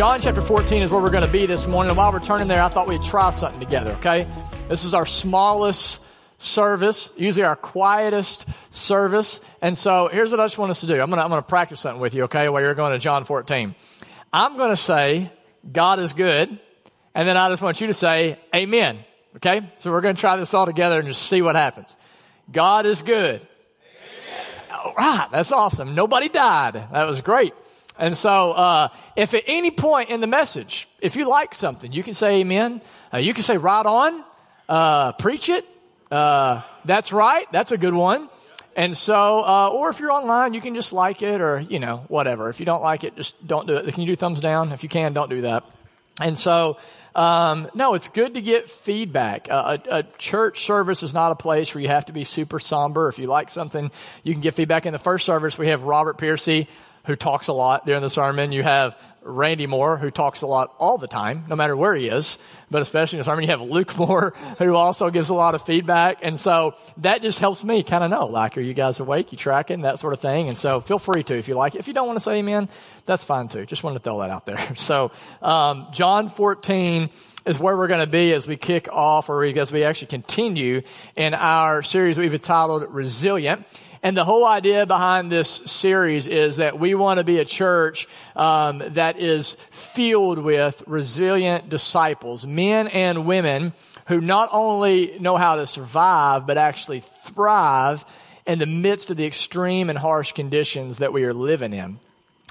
John chapter 14 is where we're going to be this morning. And while we're turning there, I thought we'd try something together, okay? This is our smallest service, usually our quietest service. And so here's what I just want us to do. I'm going to, I'm going to practice something with you, okay, while you're going to John 14. I'm going to say, God is good. And then I just want you to say, Amen. Okay? So we're going to try this all together and just see what happens. God is good. Amen. All right. That's awesome. Nobody died. That was great. And so, uh, if at any point in the message, if you like something, you can say amen. Uh, you can say right on, uh, preach it. Uh, that's right. That's a good one. And so, uh, or if you're online, you can just like it or, you know, whatever. If you don't like it, just don't do it. Can you do thumbs down? If you can, don't do that. And so, um, no, it's good to get feedback. Uh, a, a, church service is not a place where you have to be super somber. If you like something, you can get feedback. In the first service, we have Robert Piercy who talks a lot during the sermon. You have Randy Moore, who talks a lot all the time, no matter where he is, but especially in the sermon. You have Luke Moore, who also gives a lot of feedback. And so that just helps me kind of know, like, are you guys awake? You tracking? That sort of thing. And so feel free to if you like. If you don't want to say amen, that's fine too. Just wanted to throw that out there. So, um, John 14 is where we're going to be as we kick off or as we actually continue in our series we've entitled Resilient. And the whole idea behind this series is that we want to be a church um, that is filled with resilient disciples, men and women who not only know how to survive, but actually thrive in the midst of the extreme and harsh conditions that we are living in.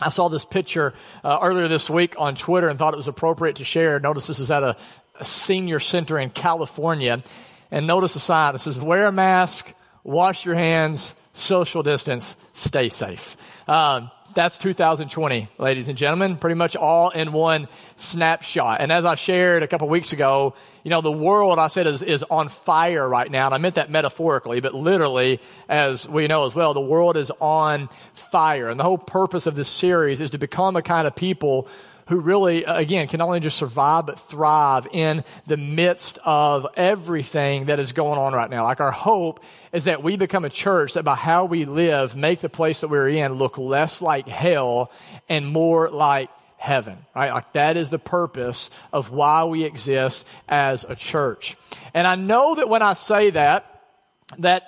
I saw this picture uh, earlier this week on Twitter and thought it was appropriate to share. Notice this is at a, a senior center in California. And notice the sign. It says, wear a mask, wash your hands, social distance, stay safe. Um, that's 2020, ladies and gentlemen, pretty much all in one snapshot. And as I shared a couple weeks ago, you know, the world, I said, is, is on fire right now. And I meant that metaphorically, but literally, as we know as well, the world is on fire. And the whole purpose of this series is to become a kind of people who really, again, can only just survive but thrive in the midst of everything that is going on right now. Like our hope is that we become a church that by how we live, make the place that we're in look less like hell and more like heaven, right? Like that is the purpose of why we exist as a church. And I know that when I say that, that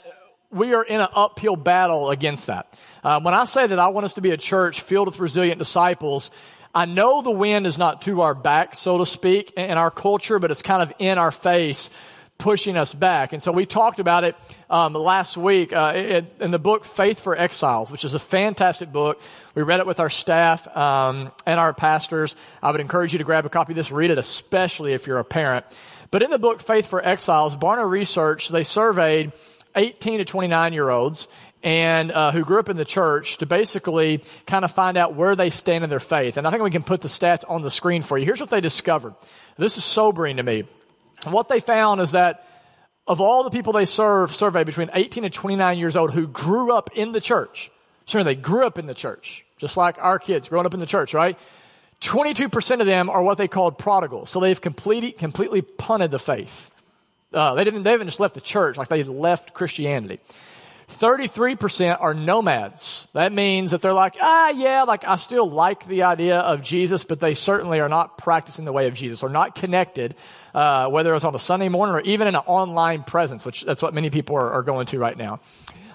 we are in an uphill battle against that. Uh, when I say that I want us to be a church filled with resilient disciples, I know the wind is not to our back, so to speak, in our culture, but it's kind of in our face, pushing us back. And so we talked about it um, last week uh, in the book Faith for Exiles, which is a fantastic book. We read it with our staff um, and our pastors. I would encourage you to grab a copy of this, read it, especially if you're a parent. But in the book Faith for Exiles, Barna Research, they surveyed 18 to 29 year olds and uh, who grew up in the church to basically kind of find out where they stand in their faith. And I think we can put the stats on the screen for you. Here's what they discovered. This is sobering to me. What they found is that of all the people they serve, surveyed between 18 and 29 years old who grew up in the church, sure, they grew up in the church, just like our kids growing up in the church, right? 22% of them are what they called prodigals. So they've completely, completely punted the faith. Uh, they didn't, they haven't just left the church, like they left Christianity. 33% are nomads. That means that they're like, ah, yeah, like I still like the idea of Jesus, but they certainly are not practicing the way of Jesus or not connected, uh, whether it's on a Sunday morning or even in an online presence, which that's what many people are, are going to right now.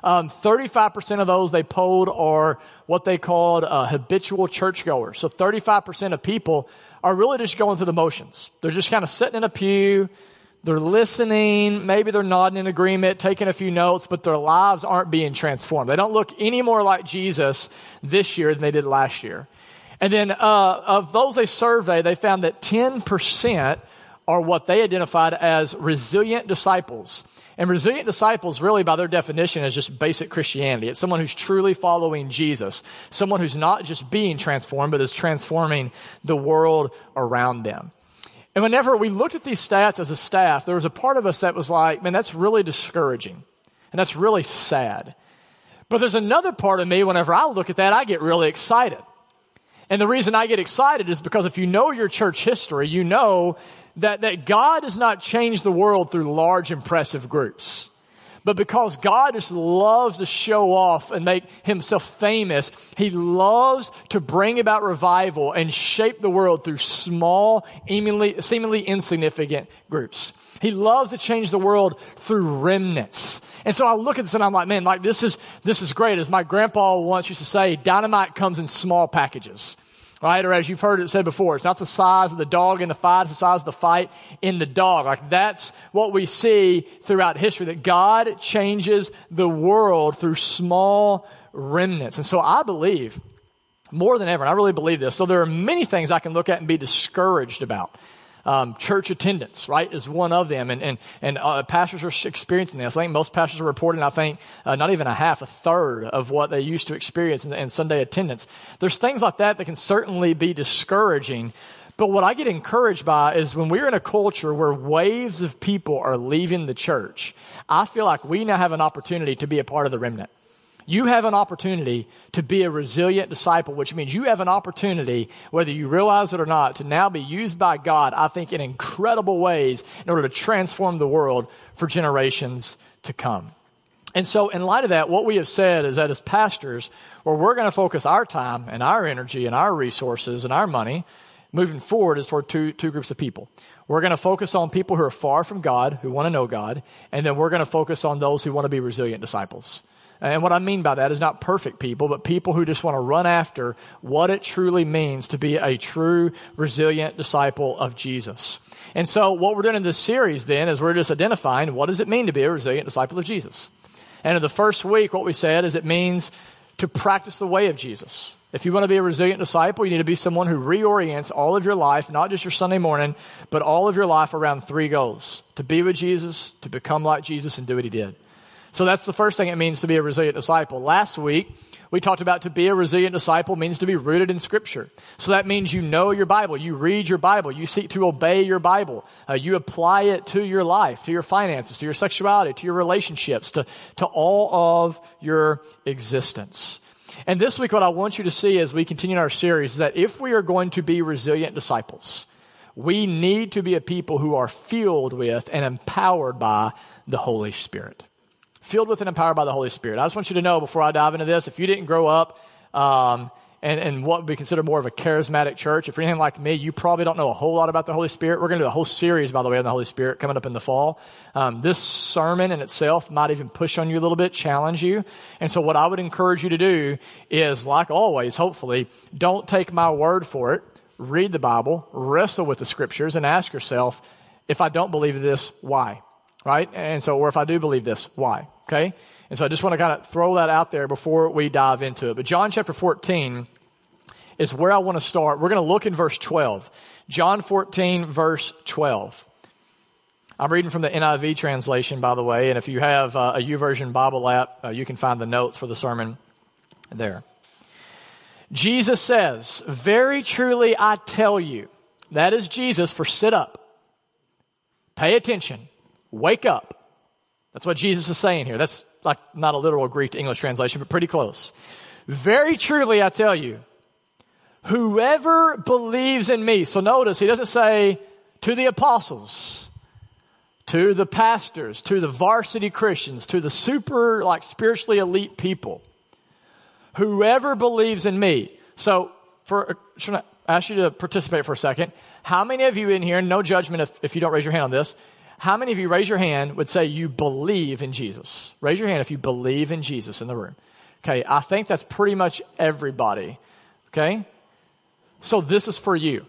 Um, 35% of those they polled are what they called uh, habitual churchgoers. So 35% of people are really just going through the motions. They're just kind of sitting in a pew, they're listening, maybe they're nodding in agreement, taking a few notes, but their lives aren't being transformed. They don't look any more like Jesus this year than they did last year. And then uh, of those they surveyed, they found that 10% are what they identified as resilient disciples. And resilient disciples, really, by their definition, is just basic Christianity. It's someone who's truly following Jesus, someone who's not just being transformed, but is transforming the world around them. And whenever we looked at these stats as a staff, there was a part of us that was like, man, that's really discouraging. And that's really sad. But there's another part of me, whenever I look at that, I get really excited. And the reason I get excited is because if you know your church history, you know that, that God has not changed the world through large, impressive groups. But because God just loves to show off and make himself famous, he loves to bring about revival and shape the world through small, seemingly, insignificant groups. He loves to change the world through remnants. And so I look at this and I'm like, man, like this is, this is great. As my grandpa once used to say, dynamite comes in small packages. Right? Or as you've heard it said before, it's not the size of the dog in the fight, it's the size of the fight in the dog. Like that's what we see throughout history, that God changes the world through small remnants. And so I believe more than ever, and I really believe this, so there are many things I can look at and be discouraged about. Um, church attendance, right, is one of them. And, and, and uh, pastors are experiencing this. I think most pastors are reporting, I think, uh, not even a half, a third of what they used to experience in, in Sunday attendance. There's things like that that can certainly be discouraging. But what I get encouraged by is when we're in a culture where waves of people are leaving the church, I feel like we now have an opportunity to be a part of the remnant you have an opportunity to be a resilient disciple, which means you have an opportunity, whether you realize it or not, to now be used by God, I think, in incredible ways in order to transform the world for generations to come. And so, in light of that, what we have said is that as pastors, where we're going to focus our time and our energy and our resources and our money moving forward is for two, two groups of people. We're going to focus on people who are far from God, who want to know God, and then we're going to focus on those who want to be resilient disciples. Uh, and what I mean by that is not perfect people, but people who just want to run after what it truly means to be a true, resilient disciple of Jesus. And so what we're doing in this series then is we're just identifying what does it mean to be a resilient disciple of Jesus. And in the first week, what we said is it means to practice the way of Jesus. If you want to be a resilient disciple, you need to be someone who reorients all of your life, not just your Sunday morning, but all of your life around three goals to be with Jesus, to become like Jesus, and do what he did. So that's the first thing it means to be a resilient disciple. Last week, we talked about to be a resilient disciple means to be rooted in Scripture. So that means you know your Bible, you read your Bible, you seek to obey your Bible, uh, you apply it to your life, to your finances, to your sexuality, to your relationships, to, to all of your existence. And this week, what I want you to see as we continue our series is that if we are going to be resilient disciples, we need to be a people who are filled with and empowered by the Holy Spirit filled with and empowered by the Holy Spirit. I just want you to know before I dive into this, if you didn't grow up um, and, and what would be considered more of a charismatic church, if you're anything like me, you probably don't know a whole lot about the Holy Spirit. We're going to do a whole series, by the way, on the Holy Spirit coming up in the fall. Um, this sermon in itself might even push on you a little bit, challenge you. And so what I would encourage you to do is, like always, hopefully, don't take my word for it. Read the Bible, wrestle with the scriptures, and ask yourself, if I don't believe this, why? Right? And so, or if I do believe this, why? Okay? And so I just want to kind of throw that out there before we dive into it. But John chapter 14 is where I want to start. We're going to look in verse 12. John 14, verse 12. I'm reading from the NIV translation, by the way, and if you have uh, a YouVersion Bible app, uh, you can find the notes for the sermon there. Jesus says, Very truly I tell you, that is Jesus for sit up, pay attention, wake up. That's what Jesus is saying here. That's like not a literal Greek to English translation, but pretty close. Very truly, I tell you, whoever believes in me. So notice, he doesn't say to the apostles, to the pastors, to the varsity Christians, to the super, like, spiritually elite people. Whoever believes in me. So, for, should I ask you to participate for a second? How many of you in here, no judgment if, if you don't raise your hand on this, how many of you, raise your hand, would say you believe in Jesus? Raise your hand if you believe in Jesus in the room. Okay, I think that's pretty much everybody. Okay? So this is for you.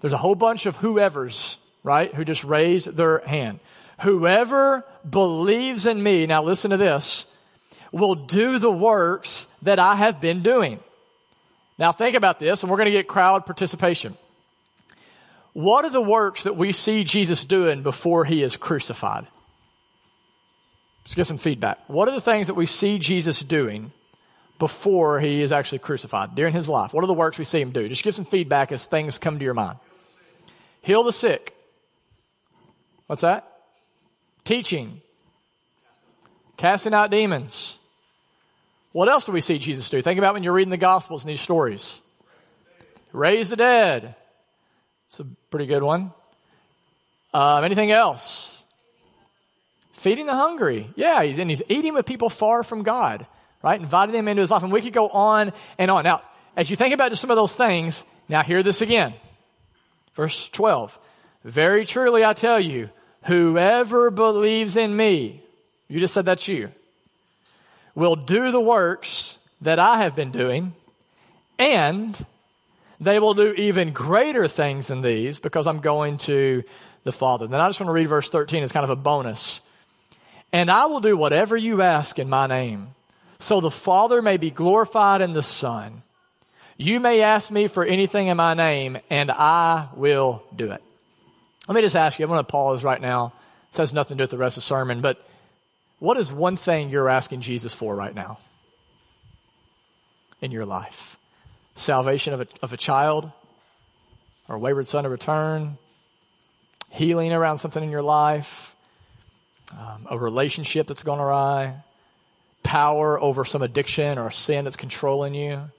There's a whole bunch of whoever's, right, who just raised their hand. Whoever believes in me, now listen to this, will do the works that I have been doing. Now think about this, and we're going to get crowd participation. What are the works that we see Jesus doing before he is crucified? Let's get some feedback. What are the things that we see Jesus doing before he is actually crucified during his life? What are the works we see him do? Just give some feedback as things come to your mind. Heal the sick. What's that? Teaching. Casting out demons. What else do we see Jesus do? Think about when you're reading the Gospels and these stories. Raise the dead. It's a pretty good one. Um, anything else? Feeding the hungry. Yeah, he's, and he's eating with people far from God, right? Inviting them into his life. And we could go on and on. Now, as you think about just some of those things, now hear this again. Verse 12. Very truly I tell you, whoever believes in me, you just said that's you, will do the works that I have been doing, and they will do even greater things than these because I'm going to the Father. Then I just want to read verse 13 as kind of a bonus. And I will do whatever you ask in my name, so the Father may be glorified in the Son. You may ask me for anything in my name, and I will do it. Let me just ask you, I'm going to pause right now. This has nothing to do with the rest of the sermon, but what is one thing you're asking Jesus for right now in your life? Salvation of a, of a child or a wayward son to return? Healing around something in your life? Um, a relationship that's gone awry? Power over some addiction or sin that's controlling you?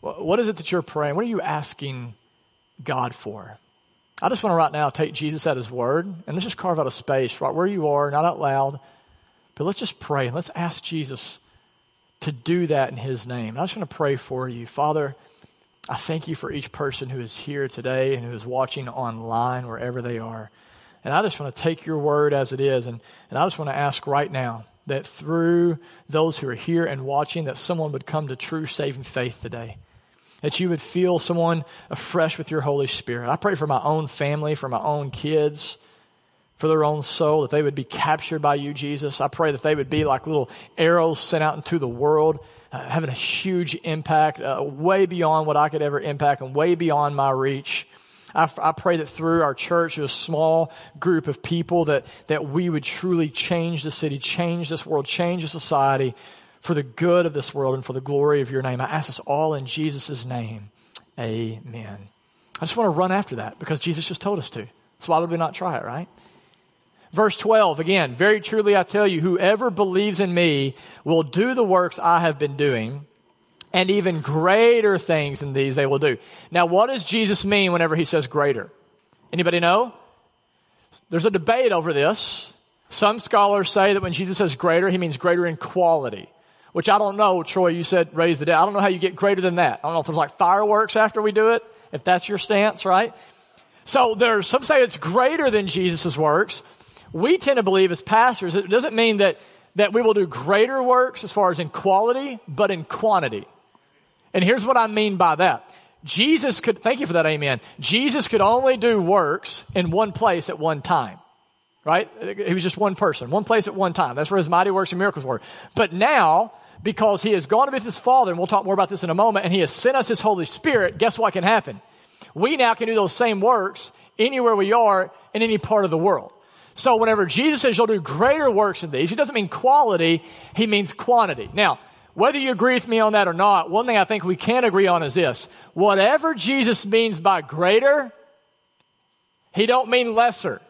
What is it that you're praying? What are you asking God for? I just want to right now take Jesus at his word and let's just carve out a space right where you are, not out loud, but let's just pray and let's ask Jesus to do that in his name. I just want to pray for you. Father, I thank you for each person who is here today and who is watching online wherever they are. And I just want to take your word as it is. And, and I just want to ask right now that through those who are here and watching, that someone would come to true saving faith today that you would feel someone afresh with your Holy Spirit. I pray for my own family, for my own kids, for their own soul, that they would be captured by you, Jesus. I pray that they would be like little arrows sent out into the world, uh, having a huge impact, uh, way beyond what I could ever impact and way beyond my reach. I, I pray that through our church, a small group of people, that, that we would truly change the city, change this world, change the society for the good of this world and for the glory of your name. I ask this all in Jesus' name. Amen. I just want to run after that because Jesus just told us to. So why would we not try it, right? Verse 12, again, very truly I tell you, whoever believes in me will do the works I have been doing, and even greater things than these they will do. Now, what does Jesus mean whenever he says greater? Anybody know? There's a debate over this. Some scholars say that when Jesus says greater, he means greater in quality which I don't know, Troy, you said raise the dead. I don't know how you get greater than that. I don't know if there's like fireworks after we do it, if that's your stance, right? So there's some say it's greater than Jesus' works. We tend to believe as pastors, it doesn't mean that, that we will do greater works as far as in quality, but in quantity. And here's what I mean by that. Jesus could, thank you for that, amen. Jesus could only do works in one place at one time right? He was just one person, one place at one time. That's where his mighty works and miracles were. But now, because he has gone to be with his Father, and we'll talk more about this in a moment, and he has sent us his Holy Spirit, guess what can happen? We now can do those same works anywhere we are in any part of the world. So whenever Jesus says you'll do greater works than these, he doesn't mean quality, he means quantity. Now, whether you agree with me on that or not, one thing I think we can agree on is this. Whatever Jesus means by greater, he don't mean lesser.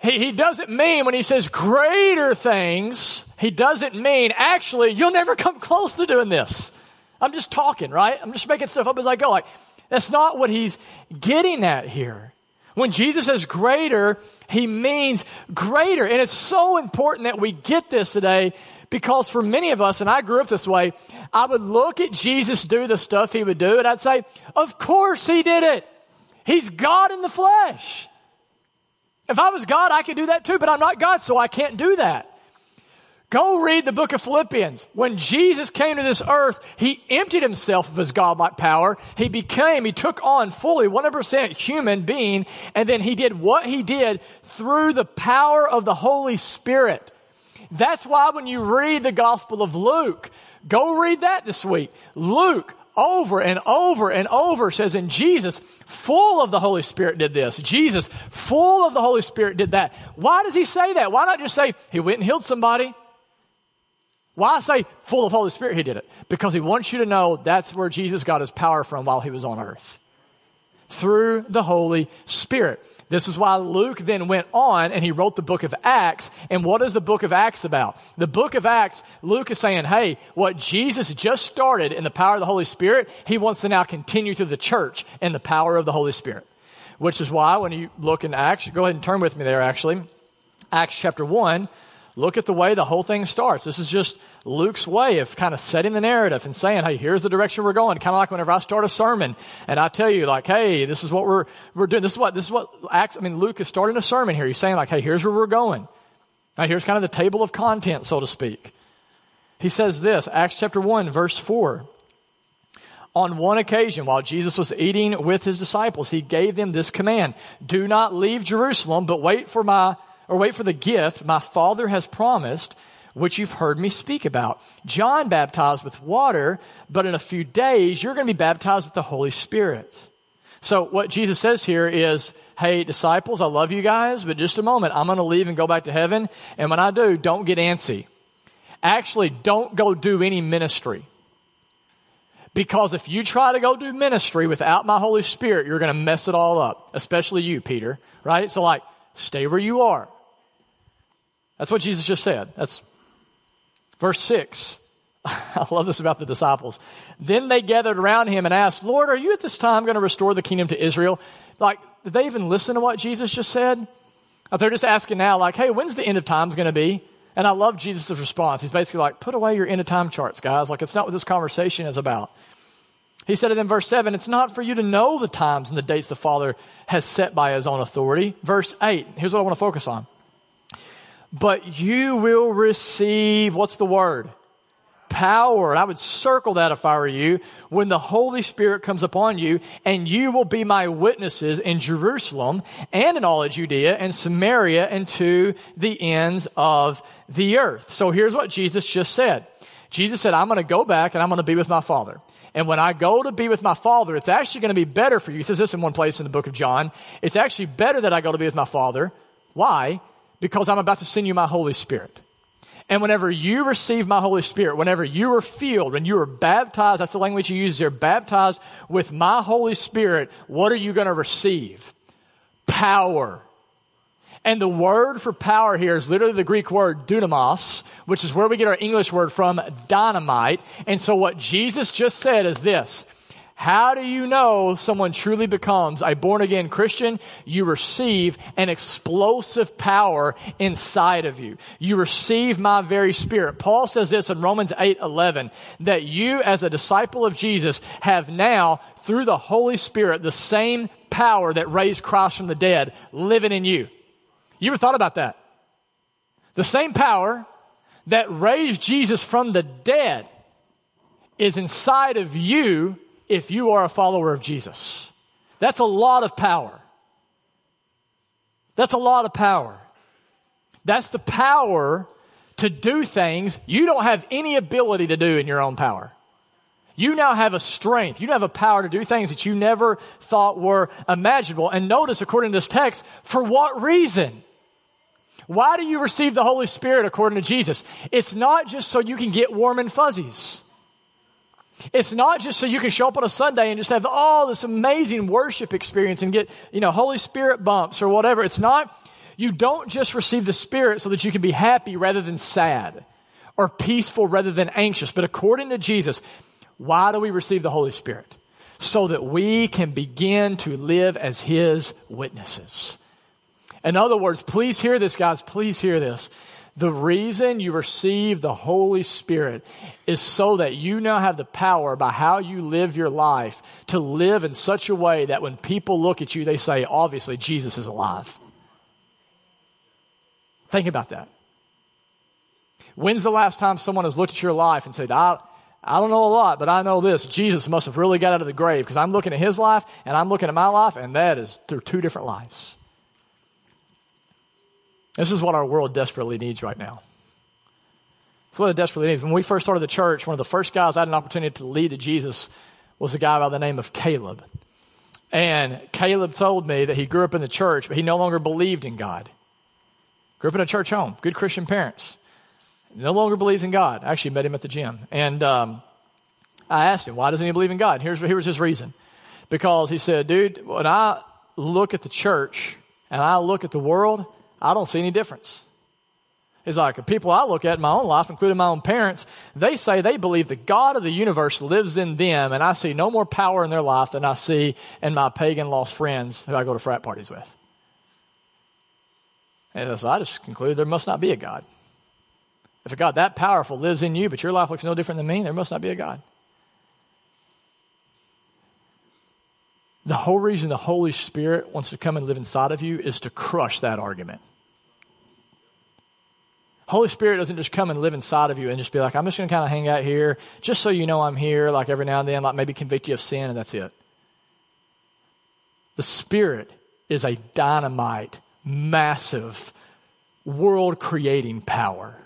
He, he doesn't mean when he says greater things, he doesn't mean actually you'll never come close to doing this. I'm just talking, right? I'm just making stuff up as I go. Like, that's not what he's getting at here. When Jesus says greater, he means greater. And it's so important that we get this today because for many of us, and I grew up this way, I would look at Jesus do the stuff he would do and I'd say, of course he did it. He's God in the flesh. If I was God, I could do that too, but I'm not God, so I can't do that. Go read the book of Philippians. When Jesus came to this earth, he emptied himself of his godlike power. He became, he took on fully 100% human being, and then he did what he did through the power of the Holy Spirit. That's why when you read the Gospel of Luke, go read that this week. Luke over and over and over says, in Jesus, full of the Holy Spirit did this. Jesus, full of the Holy Spirit did that. Why does he say that? Why not just say, he went and healed somebody? Why I say full of Holy Spirit he did it? Because he wants you to know that's where Jesus got his power from while he was on earth. Through the Holy Spirit. This is why Luke then went on and he wrote the book of Acts. And what is the book of Acts about? The book of Acts, Luke is saying, hey, what Jesus just started in the power of the Holy Spirit, he wants to now continue through the church in the power of the Holy Spirit. Which is why when you look in Acts, go ahead and turn with me there actually. Acts chapter 1, look at the way the whole thing starts. This is just Luke's way of kind of setting the narrative and saying, hey, here's the direction we're going. Kind of like whenever I start a sermon and I tell you, like, hey, this is what we're, we're doing. This is what, this is what Acts, I mean, Luke is starting a sermon here. He's saying, like, hey, here's where we're going. Now, here's kind of the table of content, so to speak. He says this, Acts chapter 1, verse 4. On one occasion, while Jesus was eating with his disciples, he gave them this command Do not leave Jerusalem, but wait for my, or wait for the gift my Father has promised which you've heard me speak about. John baptized with water, but in a few days, you're going to be baptized with the Holy Spirit. So what Jesus says here is, hey, disciples, I love you guys, but just a moment, I'm going to leave and go back to heaven. And when I do, don't get antsy. Actually, don't go do any ministry. Because if you try to go do ministry without my Holy Spirit, you're going to mess it all up, especially you, Peter, right? So like, stay where you are. That's what Jesus just said. That's Verse 6. I love this about the disciples. Then they gathered around him and asked, Lord, are you at this time going to restore the kingdom to Israel? Like, did they even listen to what Jesus just said? They're just asking now, like, hey, when's the end of times going to be? And I love Jesus' response. He's basically like, put away your end of time charts, guys. Like, it's not what this conversation is about. He said it in verse 7 it's not for you to know the times and the dates the Father has set by his own authority. Verse 8, here's what I want to focus on but you will receive, what's the word? Power. And I would circle that if I were you. When the Holy Spirit comes upon you, and you will be my witnesses in Jerusalem and in all of Judea and Samaria and to the ends of the earth. So here's what Jesus just said. Jesus said, I'm going to go back and I'm going to be with my Father. And when I go to be with my Father, it's actually going to be better for you. He says this in one place in the book of John. It's actually better that I go to be with my Father. Why? Because I'm about to send you my Holy Spirit. And whenever you receive my Holy Spirit, whenever you are filled, when you are baptized, that's the language you use there, baptized with my Holy Spirit, what are you going to receive? Power. And the word for power here is literally the Greek word dunamis, which is where we get our English word from, dynamite. And so what Jesus just said is this how do you know someone truly becomes a born again Christian? You receive an explosive power inside of you. You receive my very spirit. Paul says this in Romans 8 11 that you, as a disciple of Jesus, have now, through the Holy Spirit, the same power that raised Christ from the dead living in you. You ever thought about that? The same power that raised Jesus from the dead is inside of you if you are a follower of Jesus. That's a lot of power. That's a lot of power. That's the power to do things you don't have any ability to do in your own power. You now have a strength. You now have a power to do things that you never thought were imaginable. And notice, according to this text, for what reason? Why do you receive the Holy Spirit according to Jesus? It's not just so you can get warm and fuzzies. It's not just so you can show up on a Sunday and just have all this amazing worship experience and get, you know, Holy Spirit bumps or whatever. It's not, you don't just receive the Spirit so that you can be happy rather than sad or peaceful rather than anxious. But according to Jesus, why do we receive the Holy Spirit? So that we can begin to live as His witnesses. In other words, please hear this, guys. Please hear this. The reason you receive the Holy Spirit is so that you now have the power by how you live your life to live in such a way that when people look at you, they say, obviously, Jesus is alive. Think about that. When's the last time someone has looked at your life and said, I, I don't know a lot, but I know this. Jesus must have really got out of the grave because I'm looking at his life and I'm looking at my life, and that is through two different lives. This is what our world desperately needs right now. It's what it desperately needs. When we first started the church, one of the first guys I had an opportunity to lead to Jesus was a guy by the name of Caleb. And Caleb told me that he grew up in the church, but he no longer believed in God. Grew up in a church home, good Christian parents. No longer believes in God. I actually met him at the gym. And um, I asked him, why doesn't he believe in God? Here's, here's his reason. Because he said, dude, when I look at the church and I look at the world, I don't see any difference. He's like, the people I look at in my own life, including my own parents, they say they believe the God of the universe lives in them, and I see no more power in their life than I see in my pagan lost friends who I go to frat parties with. And so I just conclude there must not be a God. If a God that powerful lives in you, but your life looks no different than me, there must not be a God. The whole reason the Holy Spirit wants to come and live inside of you is to crush that argument. Holy Spirit doesn't just come and live inside of you and just be like, I'm just going to kind of hang out here just so you know I'm here, like every now and then, like maybe convict you of sin, and that's it. The Spirit is a dynamite, massive, world creating power.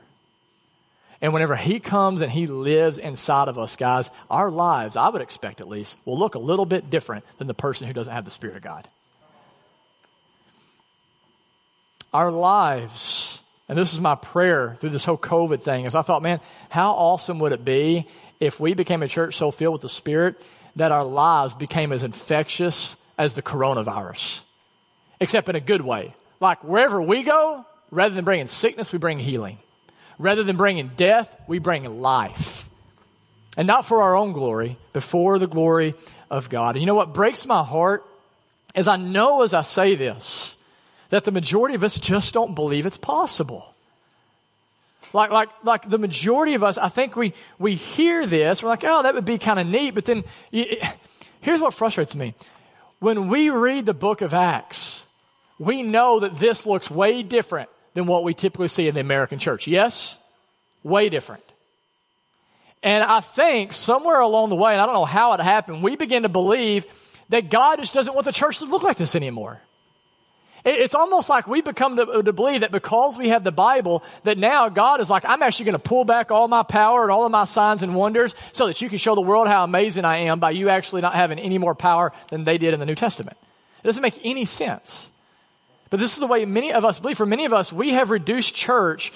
And whenever He comes and He lives inside of us, guys, our lives, I would expect at least, will look a little bit different than the person who doesn't have the Spirit of God. Our lives, and this is my prayer through this whole COVID thing, is I thought, man, how awesome would it be if we became a church so filled with the Spirit that our lives became as infectious as the coronavirus, except in a good way. Like wherever we go, rather than bringing sickness, we bring healing. Rather than bringing death, we bring life. And not for our own glory, but for the glory of God. And you know what breaks my heart is I know as I say this that the majority of us just don't believe it's possible. Like, like, like the majority of us, I think we, we hear this, we're like, oh, that would be kind of neat, but then it, here's what frustrates me. When we read the book of Acts, we know that this looks way different than what we typically see in the American church. Yes? Way different. And I think somewhere along the way, and I don't know how it happened, we begin to believe that God just doesn't want the church to look like this anymore. It's almost like we become to, to, believe that because we have the Bible, that now God is like, I'm actually going to pull back all my power and all of my signs and wonders so that you can show the world how amazing I am by you actually not having any more power than they did in the New Testament. It doesn't make any sense. But this is the way many of us believe. For many of us, we have reduced church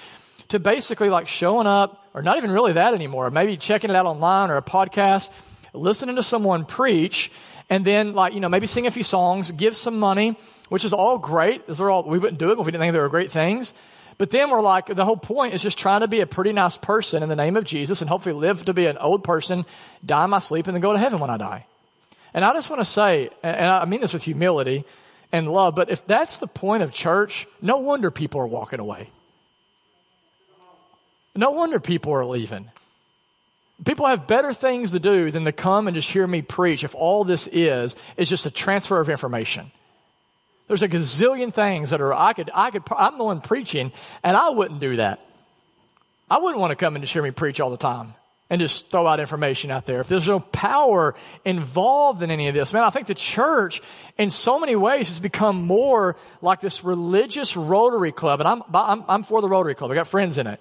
to basically like showing up, or not even really that anymore, maybe checking it out online or a podcast, listening to someone preach, and then like, you know, maybe sing a few songs, give some money, which is all great. Those are all, we wouldn't do it if we didn't think they were great things. But then we're like, the whole point is just trying to be a pretty nice person in the name of Jesus and hopefully live to be an old person, die in my sleep, and then go to heaven when I die. And I just want to say, and I mean this with humility, and love. But if that's the point of church, no wonder people are walking away. No wonder people are leaving. People have better things to do than to come and just hear me preach if all this is is just a transfer of information. There's a gazillion things that are I could I could I'm the one preaching and I wouldn't do that. I wouldn't want to come and just hear me preach all the time and just throw out information out there. If there's no power involved in any of this, man, I think the church in so many ways has become more like this religious Rotary Club. And I'm, I'm, I'm for the Rotary Club. I got friends in it.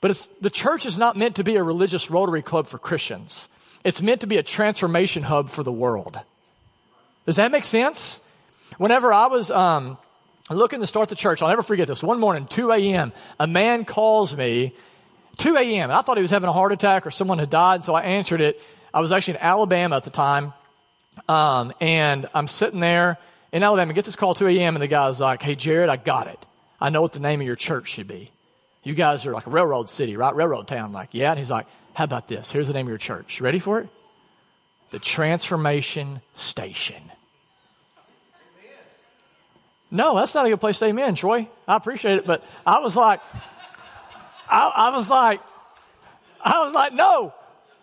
But it's, the church is not meant to be a religious Rotary Club for Christians. It's meant to be a transformation hub for the world. Does that make sense? Whenever I was, um, looking to start the church, I'll never forget this. One morning, 2 a.m., a man calls me 2 a.m. And I thought he was having a heart attack or someone had died, so I answered it. I was actually in Alabama at the time, um, and I'm sitting there in Alabama. Get this call 2 a.m. and the guy's like, "Hey, Jared, I got it. I know what the name of your church should be. You guys are like a railroad city, right? Railroad town." I'm like, "Yeah." And he's like, "How about this? Here's the name of your church. You ready for it? The Transformation Station." No, that's not a good place to amen, Troy. I appreciate it, but I was like. I, I was like, I was like, no.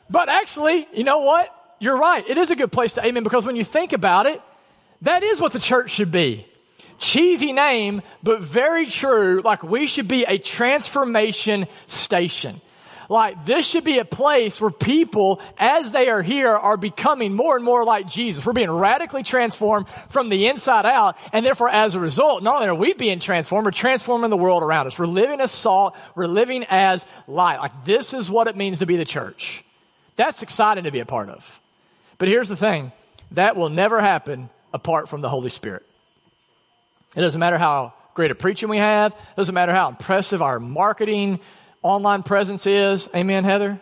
But actually, you know what? You're right. It is a good place to amen because when you think about it, that is what the church should be. Cheesy name, but very true. Like we should be a transformation station. Like this should be a place where people, as they are here, are becoming more and more like Jesus. We're being radically transformed from the inside out. And therefore, as a result, not only are we being transformed, we're transforming the world around us. We're living as salt. We're living as light. Like this is what it means to be the church. That's exciting to be a part of. But here's the thing that will never happen apart from the Holy Spirit. It doesn't matter how great a preaching we have, it doesn't matter how impressive our marketing online presence is. Amen, Heather?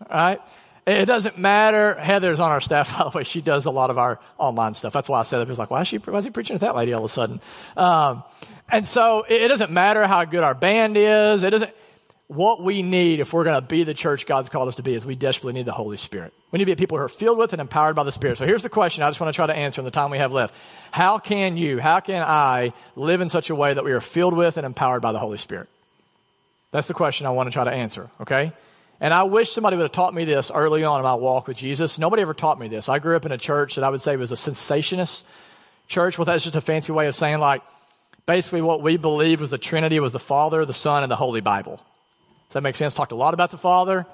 All right? It doesn't matter. Heather's on our staff, by the way. She does a lot of our online stuff. That's why I said it. Was like, why is, she, why is he preaching at that lady all of a sudden? Um, and so it, it doesn't matter how good our band is. It doesn't, what we need if we're going to be the church God's called us to be is we desperately need the Holy Spirit. We need to be people who are filled with and empowered by the Spirit. So here's the question I just want to try to answer in the time we have left. How can you, how can I live in such a way that we are filled with and empowered by the Holy Spirit? That's the question I want to try to answer, okay? And I wish somebody would have taught me this early on in my walk with Jesus. Nobody ever taught me this. I grew up in a church that I would say was a cessationist church. Well, that's just a fancy way of saying, like, basically what we believed was the Trinity was the Father, the Son, and the Holy Bible. Does that make sense? Talked a lot about the Father,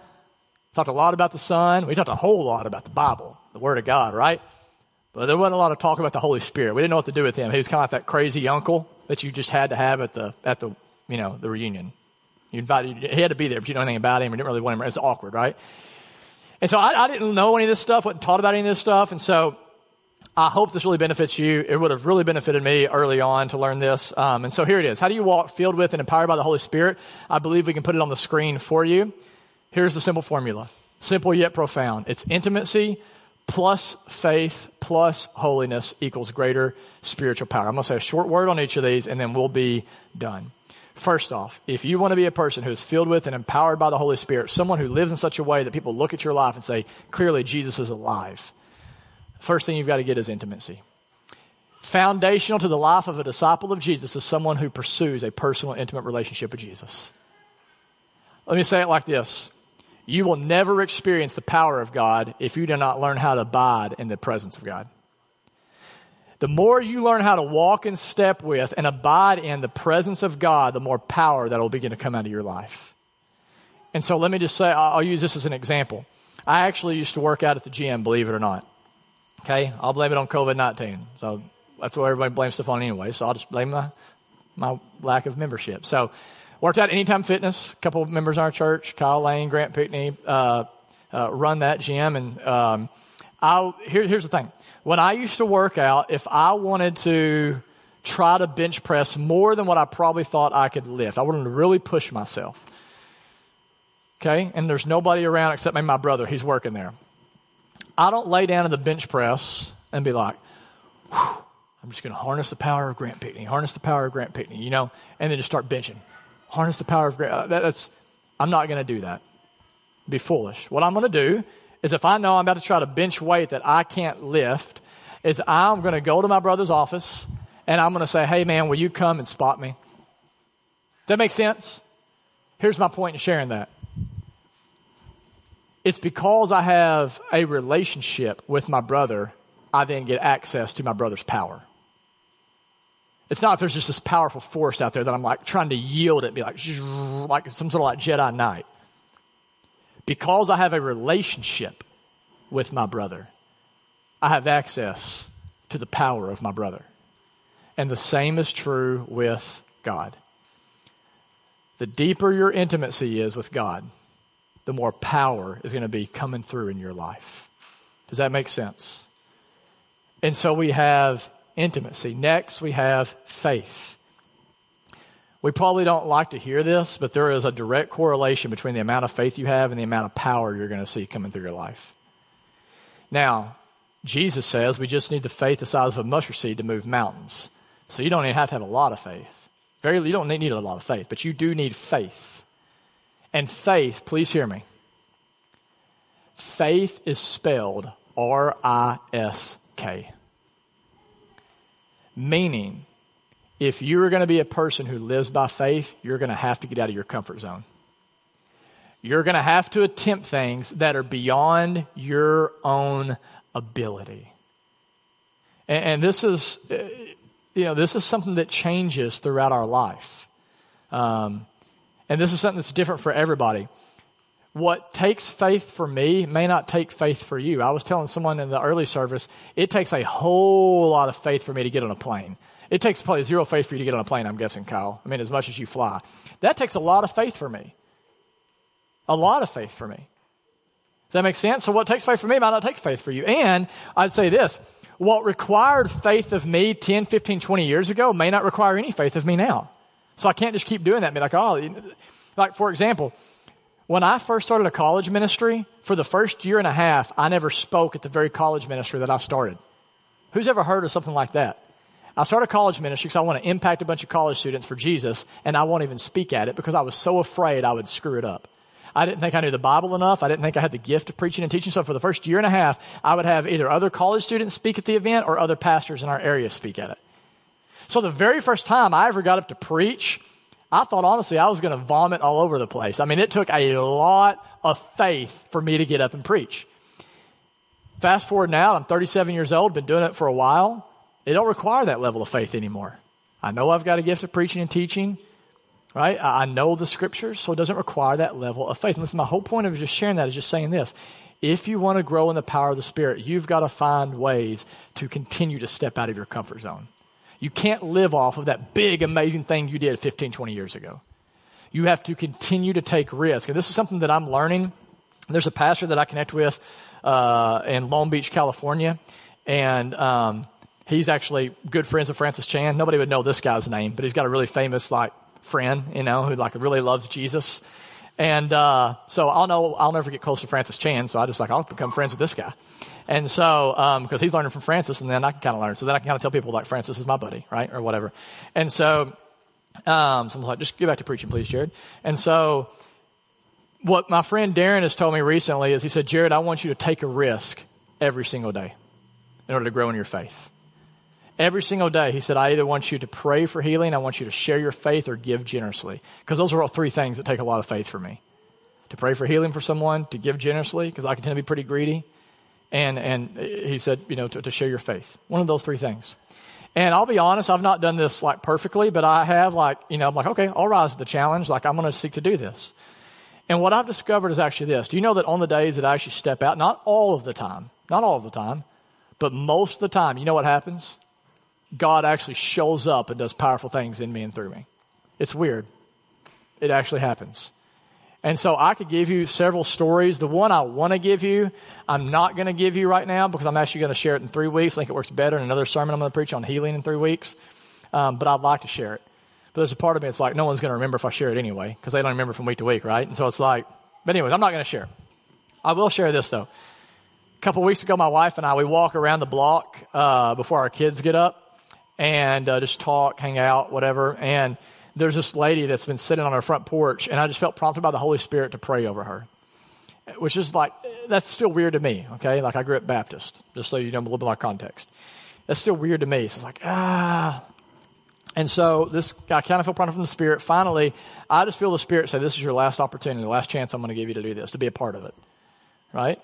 talked a lot about the Son. We talked a whole lot about the Bible, the Word of God, right? But there wasn't a lot of talk about the Holy Spirit. We didn't know what to do with him. He was kind of like that crazy uncle that you just had to have at the at the you know the reunion. You invited, he had to be there, but you know anything about him. You didn't really want him. It's awkward, right? And so I, I didn't know any of this stuff, wasn't taught about any of this stuff, and so I hope this really benefits you. It would have really benefited me early on to learn this. Um, and so here it is. How do you walk filled with and empowered by the Holy Spirit? I believe we can put it on the screen for you. Here's the simple formula. Simple yet profound. It's intimacy plus faith plus holiness equals greater spiritual power. I'm going to say a short word on each of these and then we'll be done. First off, if you want to be a person who is filled with and empowered by the Holy Spirit, someone who lives in such a way that people look at your life and say, clearly Jesus is alive, first thing you've got to get is intimacy. Foundational to the life of a disciple of Jesus is someone who pursues a personal, intimate relationship with Jesus. Let me say it like this You will never experience the power of God if you do not learn how to abide in the presence of God. The more you learn how to walk in step with and abide in the presence of God, the more power that will begin to come out of your life. And so let me just say, I'll use this as an example. I actually used to work out at the gym, believe it or not. Okay? I'll blame it on COVID 19. So that's what everybody blames stuff on anyway. So I'll just blame my, my lack of membership. So worked out Anytime Fitness. A couple of members in our church, Kyle Lane, Grant Pickney, uh, uh, run that gym. And um, I, here, here's the thing when I used to work out, if I wanted to try to bench press more than what I probably thought I could lift, I wanted to really push myself. Okay? And there's nobody around except maybe my brother. He's working there. I don't lay down in the bench press and be like, I'm just going to harness the power of Grant Pickney, harness the power of Grant Pickney, you know, and then just start benching. Harness the power of Grant. Uh, that, that's, I'm not going to do that. Be foolish. What I'm going to do is if I know I'm about to try to bench weight that I can't lift, is I'm going to go to my brother's office and I'm going to say, hey man, will you come and spot me? Does that make sense? Here's my point in sharing that. It's because I have a relationship with my brother, I then get access to my brother's power. It's not if there's just this powerful force out there that I'm like trying to yield it, be like, like some sort of like Jedi Knight because I have a relationship with my brother, I have access to the power of my brother. And the same is true with God. The deeper your intimacy is with God, the more power is going to be coming through in your life. Does that make sense? And so we have intimacy. Next, we have faith. We probably don't like to hear this, but there is a direct correlation between the amount of faith you have and the amount of power you're going to see coming through your life. Now, Jesus says we just need the faith the size of a mustard seed to move mountains. So you don't even have to have a lot of faith. Very, you don't need a lot of faith, but you do need faith. And faith, please hear me. Faith is spelled R I S K. Meaning, if you're going to be a person who lives by faith, you're going to have to get out of your comfort zone. You're going to have to attempt things that are beyond your own ability. And, and this is, uh, you know, this is something that changes throughout our life. Um, and this is something that's different for everybody. What takes faith for me may not take faith for you. I was telling someone in the early service, it takes a whole lot of faith for me to get on a plane. It takes probably zero faith for you to get on a plane, I'm guessing, Kyle. I mean, as much as you fly. That takes a lot of faith for me. A lot of faith for me. Does that make sense? So what takes faith for me might not take faith for you. And I'd say this what required faith of me 10, 15, 20 years ago may not require any faith of me now. So I can't just keep doing that and be like, oh, like for example, when I first started a college ministry, for the first year and a half, I never spoke at the very college ministry that I started. Who's ever heard of something like that? I started college ministry because I want to impact a bunch of college students for Jesus, and I won't even speak at it because I was so afraid I would screw it up. I didn't think I knew the Bible enough. I didn't think I had the gift of preaching and teaching. So for the first year and a half, I would have either other college students speak at the event or other pastors in our area speak at it. So the very first time I ever got up to preach, I thought honestly I was going to vomit all over the place. I mean, it took a lot of faith for me to get up and preach. Fast forward now, I'm 37 years old, been doing it for a while. It don't require that level of faith anymore. I know I've got a gift of preaching and teaching right? I know the scriptures, so it doesn't require that level of faith. And listen, my whole point of just sharing that is just saying this. If you want to grow in the power of the Spirit, you've got to find ways to continue to step out of your comfort zone. You can't live off of that big, amazing thing you did 15, 20 years ago. You have to continue to take risk. And this is something that I'm learning. There's a pastor that I connect with uh, in Long Beach, California, and um, he's actually good friends with Francis Chan. Nobody would know this guy's name, but he's got a really famous like friend, you know, who like really loves Jesus. And uh, so I'll know I'll never get close to Francis Chan, so I just like I'll become friends with this guy. And so because um, he's learning from Francis, and then I can kind of learn. So then I can kind of tell people like Francis is my buddy, right, or whatever. And so um, someone's like, just get back to preaching, please, Jared. And so what my friend Darren has told me recently is he said, Jared, I want you to take a risk every single day in order to grow in your faith. Every single day, he said, I either want you to pray for healing, I want you to share your faith, or give generously. Because those are all three things that take a lot of faith for me. To pray for healing for someone, to give generously, because I can tend to be pretty greedy. And, and uh, he said, you know, to, to share your faith. One of those three things. And I'll be honest, I've not done this like perfectly, but I have like, you know, I'm like, okay, I'll rise to the challenge. Like, I'm going to seek to do this. And what I've discovered is actually this. Do you know that on the days that I actually step out, not all of the time, not all of the time, but most of the time, you know what happens? God actually shows up and does powerful things in me and through me. It's weird. It actually happens. And so I could give you several stories. The one I want to give you, I'm not going to give you right now because I'm actually going to share it in three weeks. I think it works better in another sermon I'm going to preach on healing in three weeks. Um, but I'd like to share it. But there's a part of me it's like no one's going to remember if I share it anyway because they don't remember from week to week, right? And so it's like, but anyways, I'm not going to share. I will share this though. A couple weeks ago, my wife and I we walk around the block uh, before our kids get up, and uh, just talk, hang out, whatever. And there's this lady that's been sitting on our front porch, and I just felt prompted by the Holy Spirit to pray over her, which is like, that's still weird to me, okay? Like, I grew up Baptist, just so you know a little bit of context. That's still weird to me. So it's like, ah. And so this, I kind of feel prompted from the Spirit. Finally, I just feel the Spirit say, this is your last opportunity, the last chance I'm going to give you to do this, to be a part of it, right?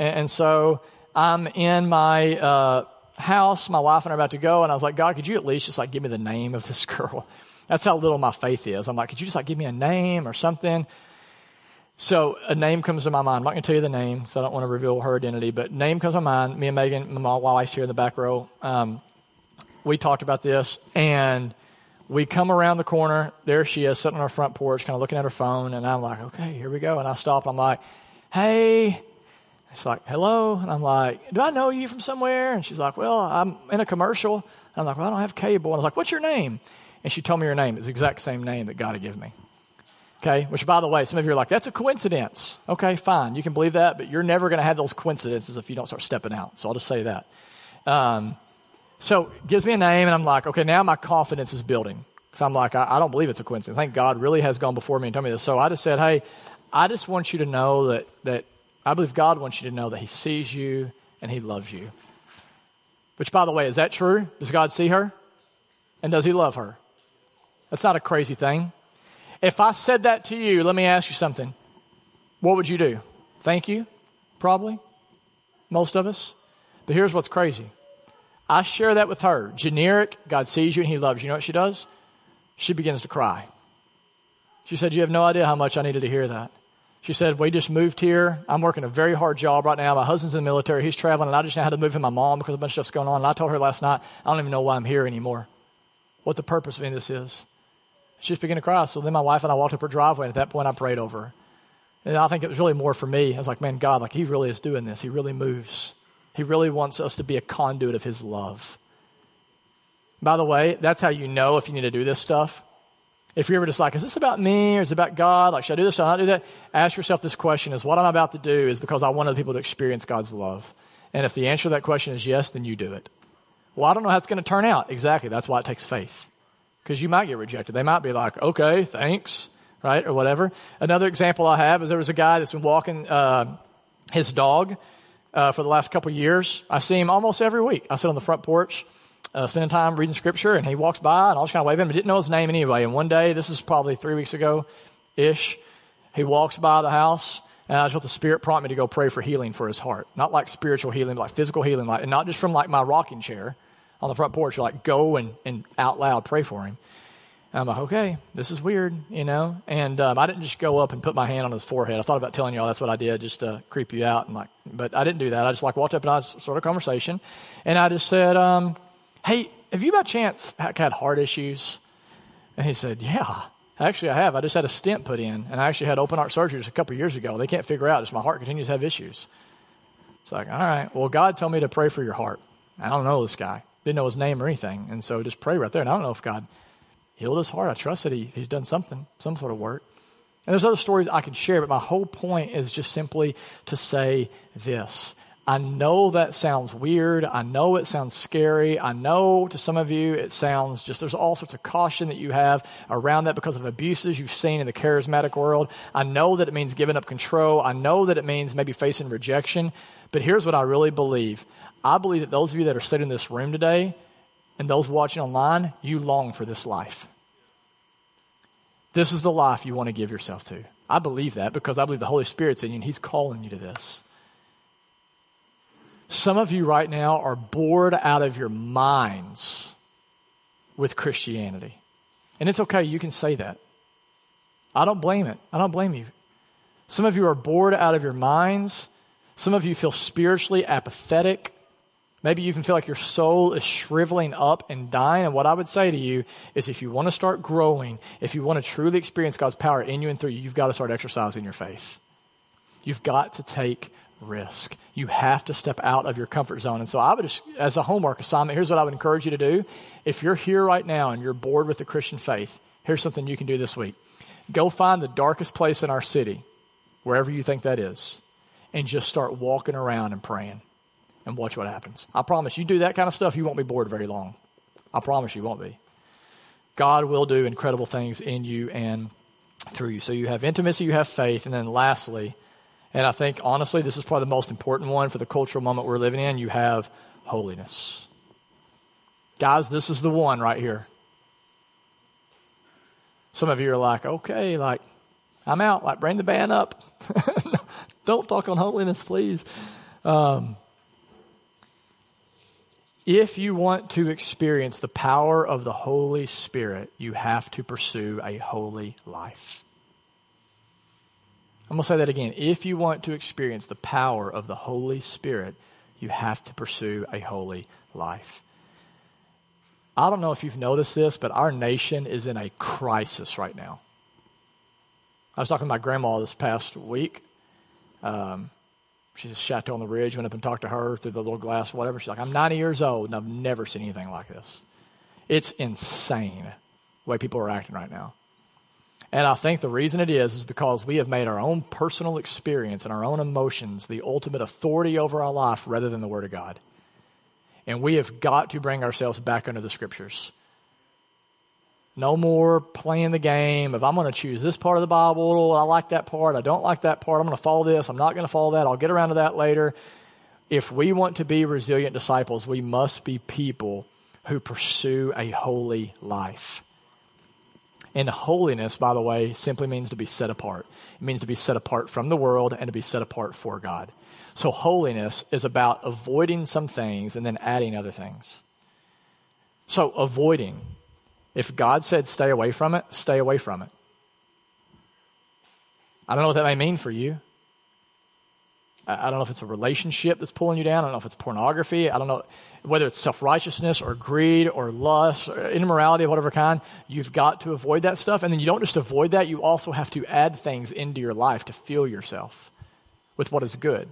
And, and so I'm in my, uh, house. My wife and I are about to go, and I was like, God, could you at least just like give me the name of this girl? That's how little my faith is. I'm like, could you just like give me a name or something? So a name comes to my mind. I'm not going to tell you the name because I don't want to reveal her identity, but name comes to my mind. Me and Megan, my wife's here in the back row. Um, we talked about this, and we come around the corner. There she is, sitting on our front porch, kind of looking at her phone, and I'm like, okay, here we go. And I stop. And I'm like, hey, She's like, hello. And I'm like, do I know you from somewhere? And she's like, well, I'm in a commercial. And I'm like, well, I don't have cable. And I was like, what's your name? And she told me her name. It's the exact same name that God had given me. Okay, which by the way, some of you are like, that's a coincidence. Okay, fine. You can believe that, but you're never going to have those coincidences if you don't start stepping out. So I'll just say that. Um, so gives me a name, and I'm like, okay, now my confidence is building. Because I'm like, I, I, don't believe it's a coincidence. I think God really has gone before me and told me this. So I just said, hey, I just want you to know that, that I believe God wants you to know that He sees you and He loves you. Which, by the way, is that true? Does God see her? And does He love her? That's not a crazy thing. If I said that to you, let me ask you something. What would you do? Thank you? Probably. Most of us. But here's what's crazy. I share that with her. Generic, God sees you and He loves you. You know what she does? She begins to cry. She said, You have no idea how much I needed to hear that. She said, We just moved here. I'm working a very hard job right now. My husband's in the military. He's traveling, and I just know how to move in my mom because a bunch of stuff's going on. And I told her last night, I don't even know why I'm here anymore, what the purpose of any of this is. She just began to cry. So then my wife and I walked up her driveway, and at that point, I prayed over her. And I think it was really more for me. I was like, man, God, like he really is doing this. He really moves. He really wants us to be a conduit of his love. By the way, that's how you know if you need to do this stuff. If you're ever just like, is this about me or is it about God? Like, should I do this? Should I not do that? Ask yourself this question is what I'm about to do is because I want other people to experience God's love. And if the answer to that question is yes, then you do it. Well, I don't know how it's going to turn out. Exactly. That's why it takes faith. Because you might get rejected. They might be like, okay, thanks, right? Or whatever. Another example I have is there was a guy that's been walking uh, his dog uh, for the last couple years. I see him almost every week. I sit on the front porch uh, spending time reading scripture, and he walks by, and I was kind of waving, but didn't know his name anyway. And one day, this is probably three weeks ago ish, he walks by the house, and I just felt the Spirit prompt me to go pray for healing for his heart. Not like spiritual healing, but like physical healing, like, and not just from like my rocking chair on the front porch, like go and, and out loud pray for him. And I'm like, okay, this is weird, you know? And um, I didn't just go up and put my hand on his forehead. I thought about telling y'all that's what I did, just to creep you out. and like, But I didn't do that. I just like walked up and I sort of conversation. And I just said, um, Hey, have you by chance had heart issues? And he said, Yeah, actually I have. I just had a stent put in, and I actually had open heart surgery just a couple years ago. They can't figure out, just my heart continues to have issues. It's like, all right, well, God told me to pray for your heart. I don't know this guy, didn't know his name or anything. And so just pray right there. And I don't know if God healed his heart. I trust that he, he's done something, some sort of work. And there's other stories I could share, but my whole point is just simply to say this I know that sounds weird. I know it sounds scary. I know to some of you it sounds just, there's all sorts of caution that you have around that because of abuses you've seen in the charismatic world. I know that it means giving up control. I know that it means maybe facing rejection. But here's what I really believe I believe that those of you that are sitting in this room today and those watching online, you long for this life. This is the life you want to give yourself to. I believe that because I believe the Holy Spirit's in you and He's calling you to this. Some of you right now are bored out of your minds with Christianity. And it's okay, you can say that. I don't blame it. I don't blame you. Some of you are bored out of your minds. Some of you feel spiritually apathetic. Maybe you even feel like your soul is shriveling up and dying. And what I would say to you is if you want to start growing, if you want to truly experience God's power in you and through you, you've got to start exercising your faith. You've got to take risk. You have to step out of your comfort zone. And so I would just, as a homework assignment, here's what I would encourage you to do. If you're here right now and you're bored with the Christian faith, here's something you can do this week. Go find the darkest place in our city, wherever you think that is, and just start walking around and praying and watch what happens. I promise you do that kind of stuff, you won't be bored very long. I promise you won't be. God will do incredible things in you and through you. So you have intimacy, you have faith, and then lastly, and I think, honestly, this is probably the most important one for the cultural moment we're living in. You have holiness. Guys, this is the one right here. Some of you are like, okay, like, I'm out. Like, bring the band up. Don't talk on holiness, please. Um, if you want to experience the power of the Holy Spirit, you have to pursue a holy life. I'm going to say that again. If you want to experience the power of the Holy Spirit, you have to pursue a holy life. I don't know if you've noticed this, but our nation is in a crisis right now. I was talking to my grandma this past week. Um, she's a Chateau on the Ridge. Went up and talked to her through the little glass, whatever. She's like, I'm 90 years old and I've never seen anything like this. It's insane the way people are acting right now. And I think the reason it is is because we have made our own personal experience and our own emotions the ultimate authority over our life rather than the Word of God. And we have got to bring ourselves back under the Scriptures. No more playing the game of I'm going to choose this part of the Bible. Oh, I like that part. I don't like that part. I'm going to follow this. I'm not going to follow that. I'll get around to that later. If we want to be resilient disciples, we must be people who pursue a holy life. And holiness, by the way, simply means to be set apart. It means to be set apart from the world and to be set apart for God. So holiness is about avoiding some things and then adding other things. So avoiding. If God said stay away from it, stay away from it. I don't know what that may mean for you. I don't know if it's a relationship that's pulling you down. I don't know if it's pornography. I don't know whether it's self righteousness or greed or lust or immorality of whatever kind. You've got to avoid that stuff. And then you don't just avoid that, you also have to add things into your life to fill yourself with what is good.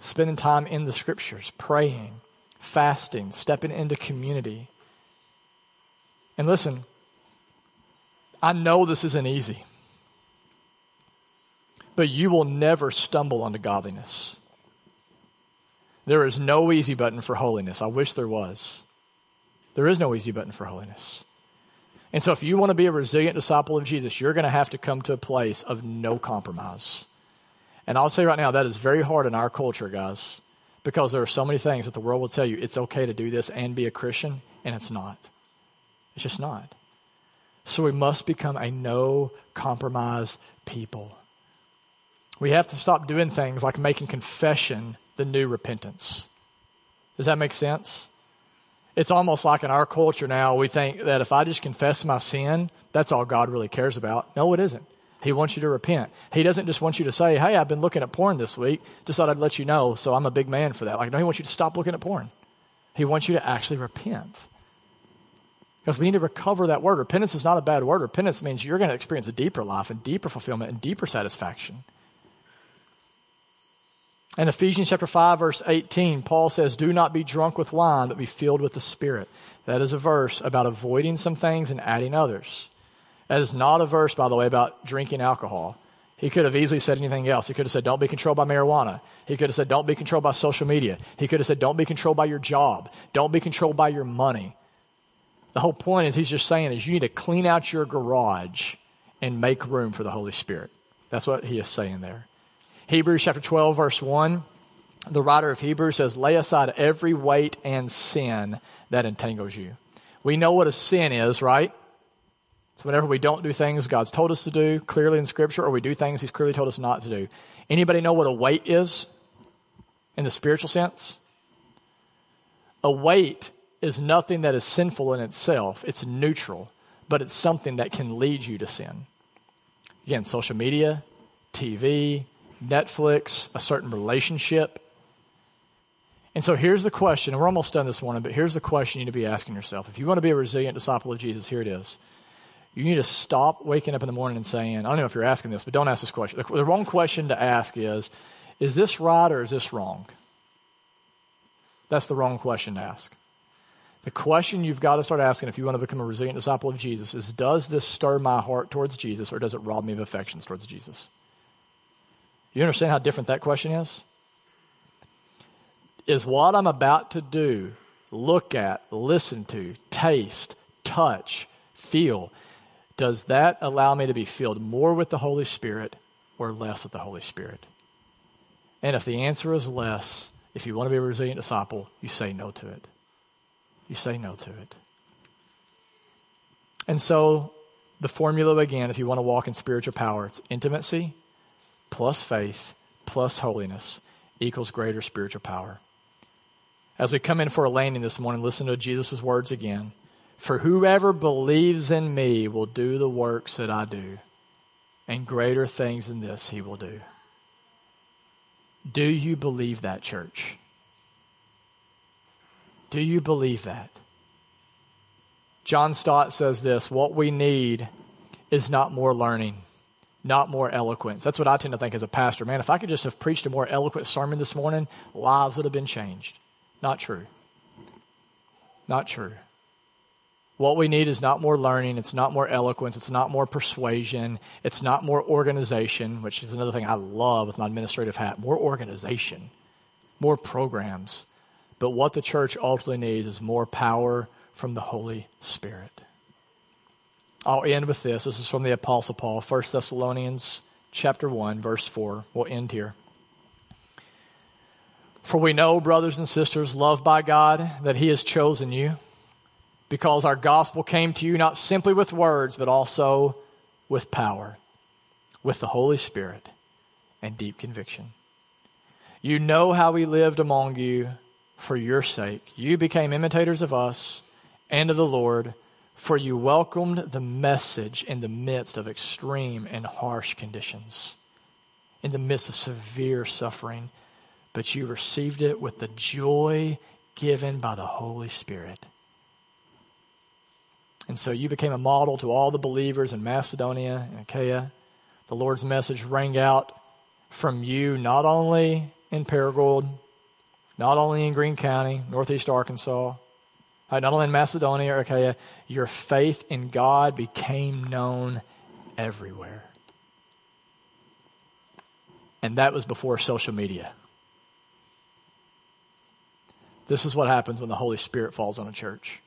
Spending time in the scriptures, praying, fasting, stepping into community. And listen, I know this isn't easy. But you will never stumble onto godliness. There is no easy button for holiness. I wish there was. There is no easy button for holiness. And so, if you want to be a resilient disciple of Jesus, you're going to have to come to a place of no compromise. And I'll tell you right now, that is very hard in our culture, guys, because there are so many things that the world will tell you it's okay to do this and be a Christian, and it's not. It's just not. So, we must become a no compromise people. We have to stop doing things like making confession the new repentance. Does that make sense? It's almost like in our culture now, we think that if I just confess my sin, that's all God really cares about. No, it isn't. He wants you to repent. He doesn't just want you to say, Hey, I've been looking at porn this week. Just thought I'd let you know, so I'm a big man for that. Like, no, He wants you to stop looking at porn. He wants you to actually repent. Because we need to recover that word. Repentance is not a bad word. Repentance means you're going to experience a deeper life and deeper fulfillment and deeper satisfaction. In Ephesians chapter 5 verse 18, Paul says, "Do not be drunk with wine, but be filled with the Spirit." That is a verse about avoiding some things and adding others. That is not a verse, by the way, about drinking alcohol. He could have easily said anything else. He could have said, Don't be controlled by marijuana. He could have said, Don't be controlled by social media. He could have said, Don't be controlled by your job. Don't be controlled by your money. The whole point is, he's just saying is you need to clean out your garage and make room for the Holy Spirit. That's what he is saying there. Hebrews chapter 12, verse 1, the writer of Hebrews says, Lay aside every weight and sin that entangles you. We know what a sin is, right? So whenever we don't do things God's told us to do clearly in Scripture, or we do things He's clearly told us not to do. Anybody know what a weight is in the spiritual sense? A weight is nothing that is sinful in itself. It's neutral, but it's something that can lead you to sin. Again, social media, TV, Netflix, a certain relationship. And so here's the question, and we're almost done this morning, but here's the question you need to be asking yourself. If you want to be a resilient disciple of Jesus, here it is. You need to stop waking up in the morning and saying, I don't know if you're asking this, but don't ask this question. The, the wrong question to ask is, is this right or is this wrong? That's the wrong question to ask. The question you've got to start asking if you want to become a resilient disciple of Jesus is Does this stir my heart towards Jesus or does it rob me of affections towards Jesus? You understand how different that question is? Is what I'm about to do, look at, listen to, taste, touch, feel, does that allow me to be filled more with the Holy Spirit or less with the Holy Spirit? And if the answer is less, if you want to be a resilient disciple, you say no to it. You say no to it. And so, the formula again, if you want to walk in spiritual power, it's intimacy, plus faith plus holiness equals greater spiritual power. As we come in for a landing this morning, listen to Jesus' words again. For whoever believes in me will do the works that I do, and greater things than this he will do. Do you believe that, church? Do you believe that? John Stott says this what we need is not more learning not more eloquence. That's what I tend to think as a pastor. Man, if I could just have preached a more eloquent sermon this morning, lives would have been changed. Not true. Not true. What we need is not more learning, it's not more eloquence, it's not more persuasion, it's not more organization, which is another thing I love with my administrative hat. More organization, more programs. But what the church ultimately needs is more power from the Holy Spirit. I'll end with this. This is from the Apostle Paul, 1 Thessalonians chapter 1, verse 4. We'll end here. For we know, brothers and sisters, loved by God, that He has chosen you, because our gospel came to you not simply with words, but also with power, with the Holy Spirit, and deep conviction. You know how we lived among you for your sake. You became imitators of us and of the Lord for you welcomed the message in the midst of extreme and harsh conditions. in the midst of severe suffering, but you received it with the joy given by the Holy Spirit. And so you became a model to all the believers in Macedonia and Achaia. The Lord's message rang out from you not only in Paragould, not only in Greene County, Northeast Arkansas, not only in Macedonia or Achaia, your faith in God became known everywhere. And that was before social media. This is what happens when the Holy Spirit falls on a church.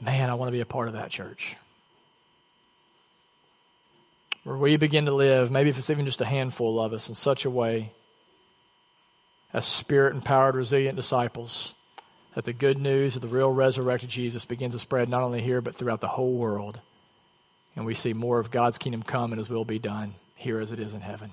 Man, I want to be a part of that church. Where we begin to live, maybe if it's even just a handful of us, in such a way as spirit empowered, resilient disciples that the good news of the real resurrected Jesus begins to spread not only here, but throughout the whole world. And we see more of God's kingdom come and his will be done here as it is in heaven.